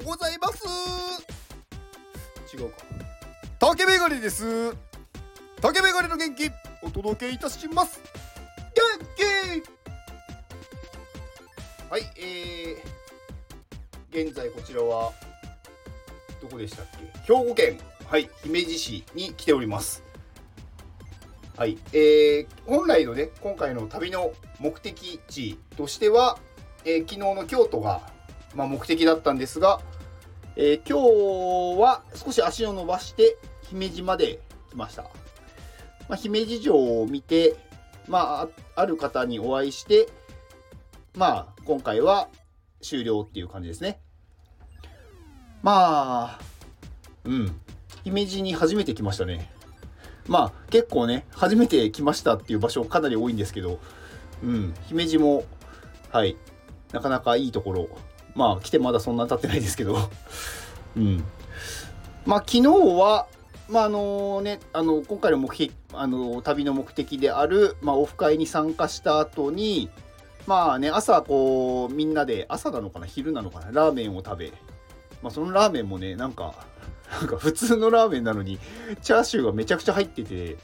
うございます。違うか。竹メガネです。竹メガネの元気お届けいたします。元気!はいえー、現在こちらはどこでしたっけ？兵庫県。はい姫路市に来ております。はいえー、本来のね今回の旅の目的地としては、えー、昨日の京都が、まあ、目的だったんですが、えー、今日は少し足を伸ばして姫路まで来ました、まあ、姫路城を見て、まあ、ある方にお会いしてまあ今回は終了っていう感じですね。まあうん。姫路に初めて来ましたね。まあ結構ね初めて来ましたっていう場所かなり多いんですけどうん。姫路もはい。なかなかいいところまあ来てまだそんな経ってないですけど。うん。まあ昨日はまああのねあの今回の目的あの旅の目的である、まあ、オフ会に参加した後にまあね朝こうみんなで朝なのかな昼なのかなラーメンを食べまあそのラーメンもねなんか なんか普通のラーメンなのにチャーシューがめちゃくちゃ入ってて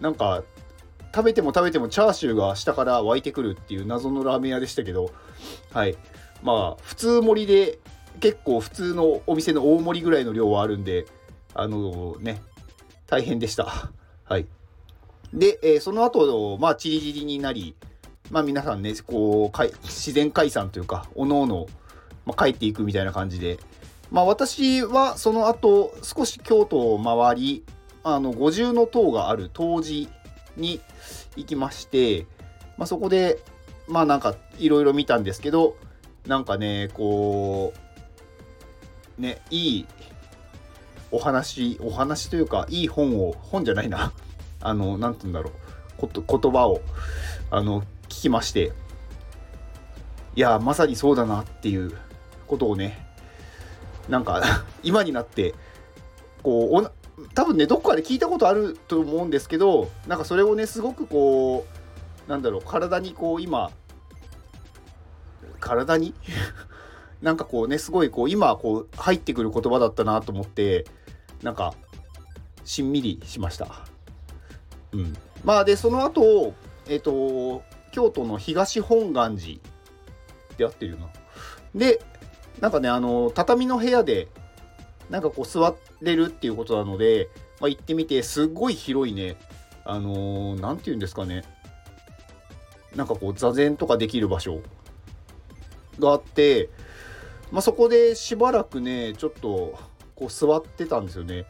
なんか食べても食べてもチャーシューが下から湧いてくるっていう謎のラーメン屋でしたけどはい。まあ普通盛りで結構普通のお店の大盛りぐらいの量はあるんであのね大変でした。はい。で、えー、その後まあチリチリになりまあ皆さんねこう自然解散というかおのおの、まあ、帰っていくみたいな感じで。まあ、私はその後少し京都を回りあの五重塔がある東寺に行きまして、まあ、そこでまあなんかいろいろ見たんですけどなんかねこうねいいお話お話というかいい本を本じゃないな。あの何て言うんだろう。こと言葉をあの聞きまして。いやまさにそうだなっていうことをねなんか 今になってこう多分ねどっかで聞いたことあると思うんですけどなんかそれをねすごくこうなんだろう体にこう今体に？なんかこうねすごいこう今こう入ってくる言葉だったなと思ってなんかしんみりしました。うん、まあでその後えっ、ー、と京都の東本願寺で合ってるよな。でなんかねあの畳の部屋でなんかこう座れるっていうことなので、まあ、行ってみてすっごい広いね。あの何、ー、て言うんですかね。なんかこう座禅とかできる場所。があって、まあ、そこでしばらくねちょっとこう座ってたんですよね。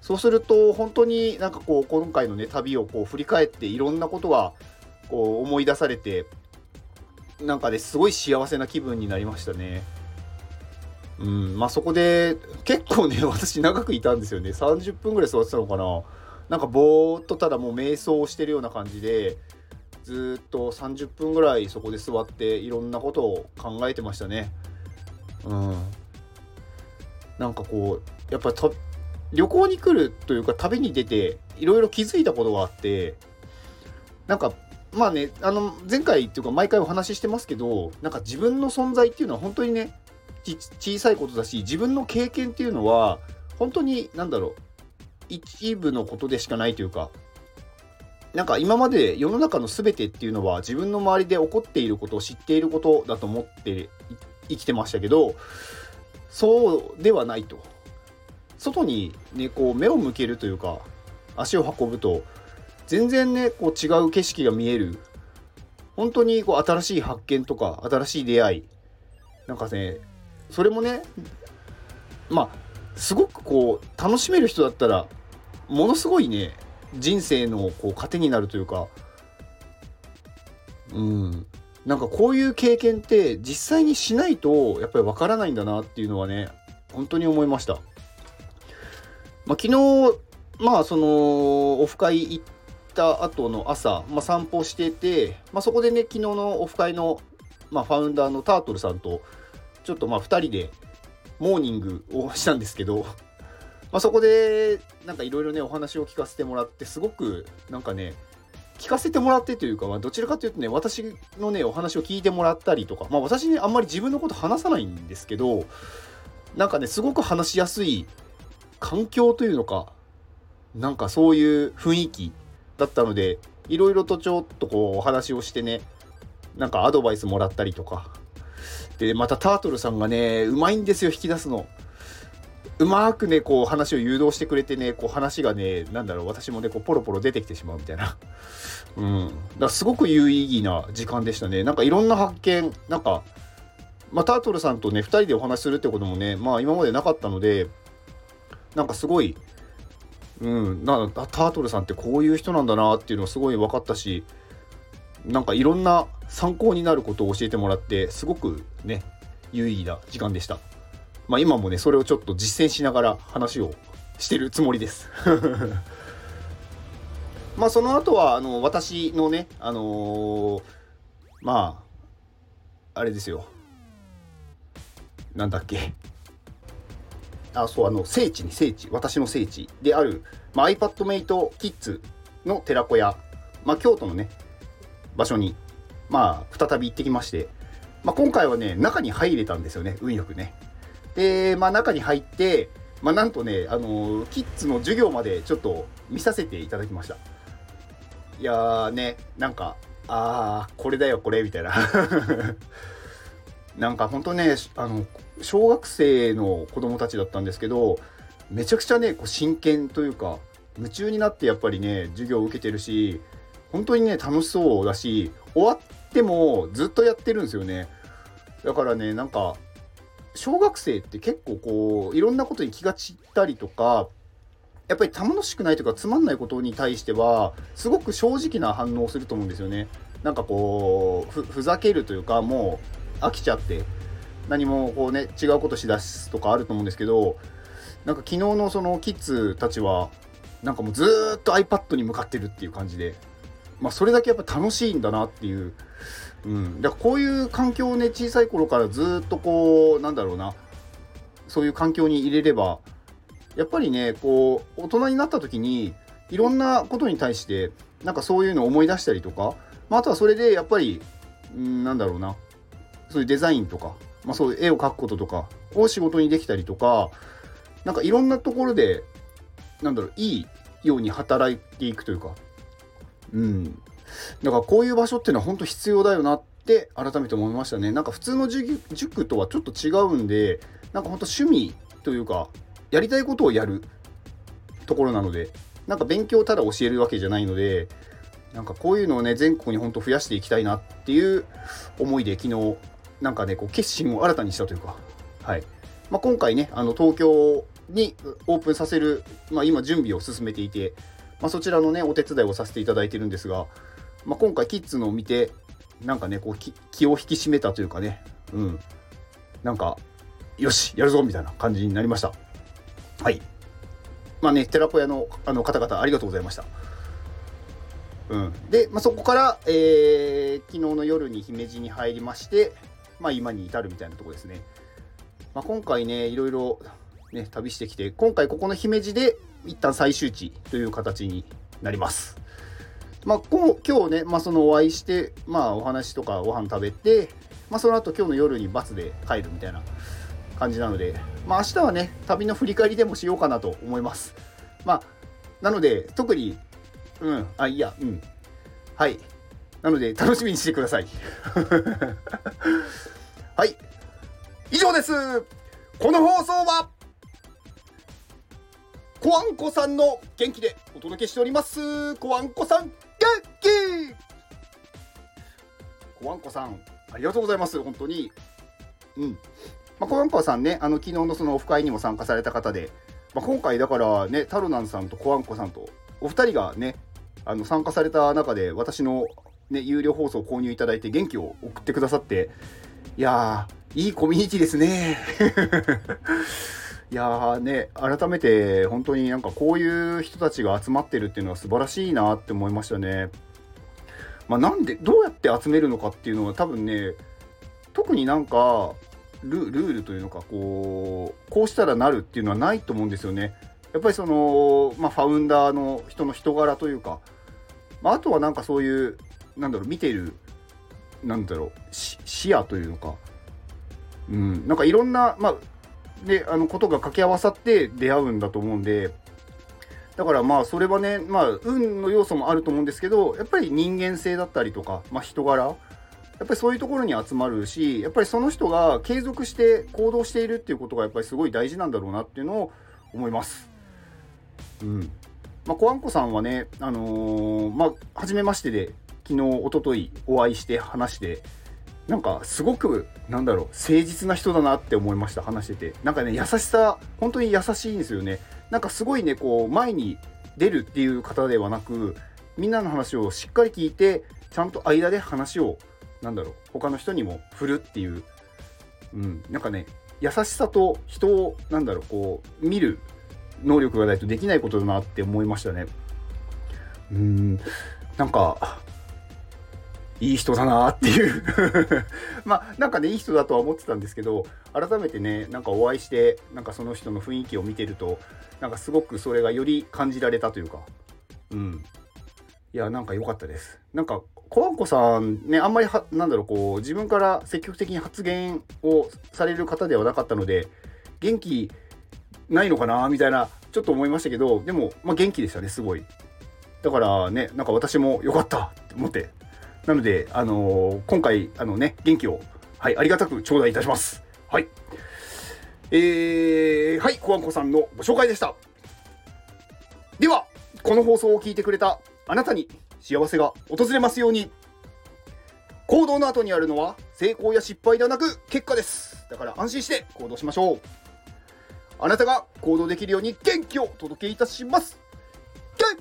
そうすると本当になんかこう今回のね旅をこう振り返っていろんなことがこう思い出されてなんかねすごい幸せな気分になりましたね。うんまあそこで結構ね 私長くいたんですよね30分ぐらい座ってたのかななんかぼーっとただもう瞑想をしてるような感じでずっと30分ぐらいそこで座っていろんなことを考えてましたね。うん。なんかこうやっぱり旅行に来るというか旅に出ていろいろ気づいたことがあってなんかまあねあの前回っていうか毎回お話ししてますけどなんか自分の存在っていうのは本当にね小さいことだし自分の経験っていうのは本当に何だろう一部のことでしかないというかなんか今まで世の中の全てっていうのは自分の周りで起こっていることを知っていることだと思って生きてましたけどそうではないと。外にねこう目を向けるというか足を運ぶと全然ねこう違う景色が見える。本当にこう新しい発見とか新しい出会い。なんかねそれもねまあすごくこう楽しめる人だったらものすごいね人生のこう糧になるというかうんなんかこういう経験って実際にしないとやっぱりわからないんだなっていうのはね本当に思いました。まあ、昨日まあそのオフ会行った後の朝、まあ、散歩してて、まあ、そこでね昨日のオフ会の、まあ、ファウンダーのタートルさんとちょっとまあ2人でモーニングをしたんですけど、まあ、そこでなんかいろいろねお話を聞かせてもらってすごくなんかね聞かせてもらってというか、まあ、どちらかというとね私のねお話を聞いてもらったりとか、まあ、私ねあんまり自分のこと話さないんですけどなんかねすごく話しやすい環境というのかなんかそういう雰囲気だったのでいろいろとちょっとこうお話をしてねなんかアドバイスもらったりとかでまたタートルさんがねうまいんですよ引き出すの。うまくねこう話を誘導してくれてねこう話がねなんだろう私もねこうポロポロ出てきてしまうみたいな。うん。だからすごく有意義な時間でしたね。なんかいろんな発見なんかまあタートルさんとね2人でお話しするってこともねまあ今までなかったのでなんかすごいうんなタートルさんってこういう人なんだなっていうのがすごい分かったしなんかいろんな参考になることを教えてもらってすごくね有意義な時間でした。まあ、今もねそれをちょっと実践しながら話をしてるつもりです。まあその後はあの私のねあのー、まああれですよ。なんだっけ。あそうあの聖地に聖地。私の聖地。である、まあ、iPadMate Kids の寺子屋、まあ、京都のね場所にまあ再び行ってきまして、まあ、今回はね中に入れたんですよね運よくね。で、まあ、中に入って、まあ、なんとね、あのキッズの授業までちょっと見させていただきました。いやーね、なんか、あー、これだよ、これ、みたいな。なんか本当ね、あの、小学生の子供たちだったんですけど、めちゃくちゃね、こう真剣というか、夢中になってやっぱりね、授業を受けてるし、本当にね、楽しそうだし、終わってもずっとやってるんですよね。だからね、なんか、小学生って結構こういろんなことに気が散ったりとかやっぱり楽しくないとかつまんないことに対してはすごく正直な反応をすると思うんですよね。なんかこうふざけるというかもう飽きちゃって何もこうね違うことしだすとかあると思うんですけどなんか昨日のそのキッズたちはなんかもうずっと iPad に向かってるっていう感じでまあそれだけやっぱ楽しいんだなっていううん、だからこういう環境をね小さい頃からずっとこうなんだろうな。そういう環境に入れればやっぱりねこう大人になった時にいろんなことに対してなんかそういうのを思い出したりとか、まあ、あとはそれでやっぱり、うん、なんだろうな。そういうデザインとか、まあ、そういう絵を描くこととかを仕事にできたりとかなんかいろんなところでなんだろういいように働いていくというか、うん、だからこういう場所っていうのは本当必要だよなって改めて思いましたね。なんか普通の塾とはちょっと違うんで、なんか本当趣味というか、やりたいことをやるところなので、なんか勉強ただ教えるわけじゃないので、なんかこういうのをね、全国に本当増やしていきたいなっていう思いで昨日、なんかね、こう決心を新たにしたというか、はい。まあ、今回ね、あの東京にオープンさせる、まあ、今準備を進めていて、まあ、そちらのね、お手伝いをさせていただいてるんですが、まあ、今回キッズのを見てなんかねこう気を引き締めたというかね。うん。なんかよしやるぞみたいな感じになりました。はい。まあね寺子屋のあの方々ありがとうございました。うん、で、まあ、そこから、えー、昨日の夜に姫路に入りまして、まあ、今に至るみたいなとこですね、まあ、今回ねいろいろ、ね、旅してきて今回ここの姫路で一旦最終地という形になります。まあ、今日ね、まあ、そのお会いして、まあ、お話とかご飯食べて、まあ、その後今日の夜にバスで帰るみたいな感じなので、まあ、明日はね、旅の振り返りでもしようかなと思います。まあ、なので、特に、うん、あ、いや、うん。はい。なので、楽しみにしてください。はい。以上です。この放送は、コアンコさんの元気でお届けしております。コアンコさん、気コワンコさん、ありがとうございます。本当に。うん。まあ、コワンコさんね、あの、昨日のそのオフ会にも参加された方で、まあ、今回だからね、タロナンさんとコワンコさんと、お二人がね、あの、参加された中で、私のね、有料放送を購入いただいて元気を送ってくださって、いやー、いいコミュニティですね。いやーね、改めて本当になんかこういう人たちが集まってるっていうのは素晴らしいなって思いましたね。まあ、なんで、どうやって集めるのかっていうのは多分ね、特になんかルルールというのか、こう、こうしたらなるっていうのはないと思うんですよね。やっぱりその、まあ、ファウンダーの人の人柄というか、まあ、あとはなんかそういう、なんだろう、見てる、なんだろう、視野というのか、うん、なんかいろんな、まあ、であのことが掛け合わさって出会うんだと思うんでだからまあそれはねまあ運の要素もあると思うんですけどやっぱり人間性だったりとか、まあ、人柄やっぱりそういうところに集まるしやっぱりその人が継続して行動しているっていうことがやっぱりすごい大事なんだろうなっていうのを思います。うんまあ、コアンコさんはね、あのー、まあ、初めましてで、昨日、おとといお会いして話して、なんかすごくなんだろう誠実な人だなって思いました話してて。なんかね優しさ本当に優しいんですよね。なんかすごいねこう前に出るっていう方ではなくみんなの話をしっかり聞いてちゃんと間で話をなんだろう他の人にも振るっていう。うん。なんかね優しさと人をなんだろうこう見る能力がないとできないことだなって思いましたね。うん。なんかいい人だなっていう。まあなんかねいい人だとは思ってたんですけど改めてねなんかお会いしてなんかその人の雰囲気を見てるとなんかすごくそれがより感じられたというか。うん。いやなんか良かったです。なんかコアンコさんねあんまりはなんだろうこう自分から積極的に発言をされる方ではなかったので元気ないのかなみたいなちょっと思いましたけどでも、まあ、元気でしたねすごい。だからねなんか私も良かったって思って。なので、あのー、今回、あのね、元気を、はい、ありがたく頂戴いたします。はい。えー、はい、コアンコさんのご紹介でした。では、この放送を聞いてくれたあなたに幸せが訪れますように。行動の後にあるのは成功や失敗ではなく結果です。だから安心して行動しましょう。あなたが行動できるように元気をお届けいたします。元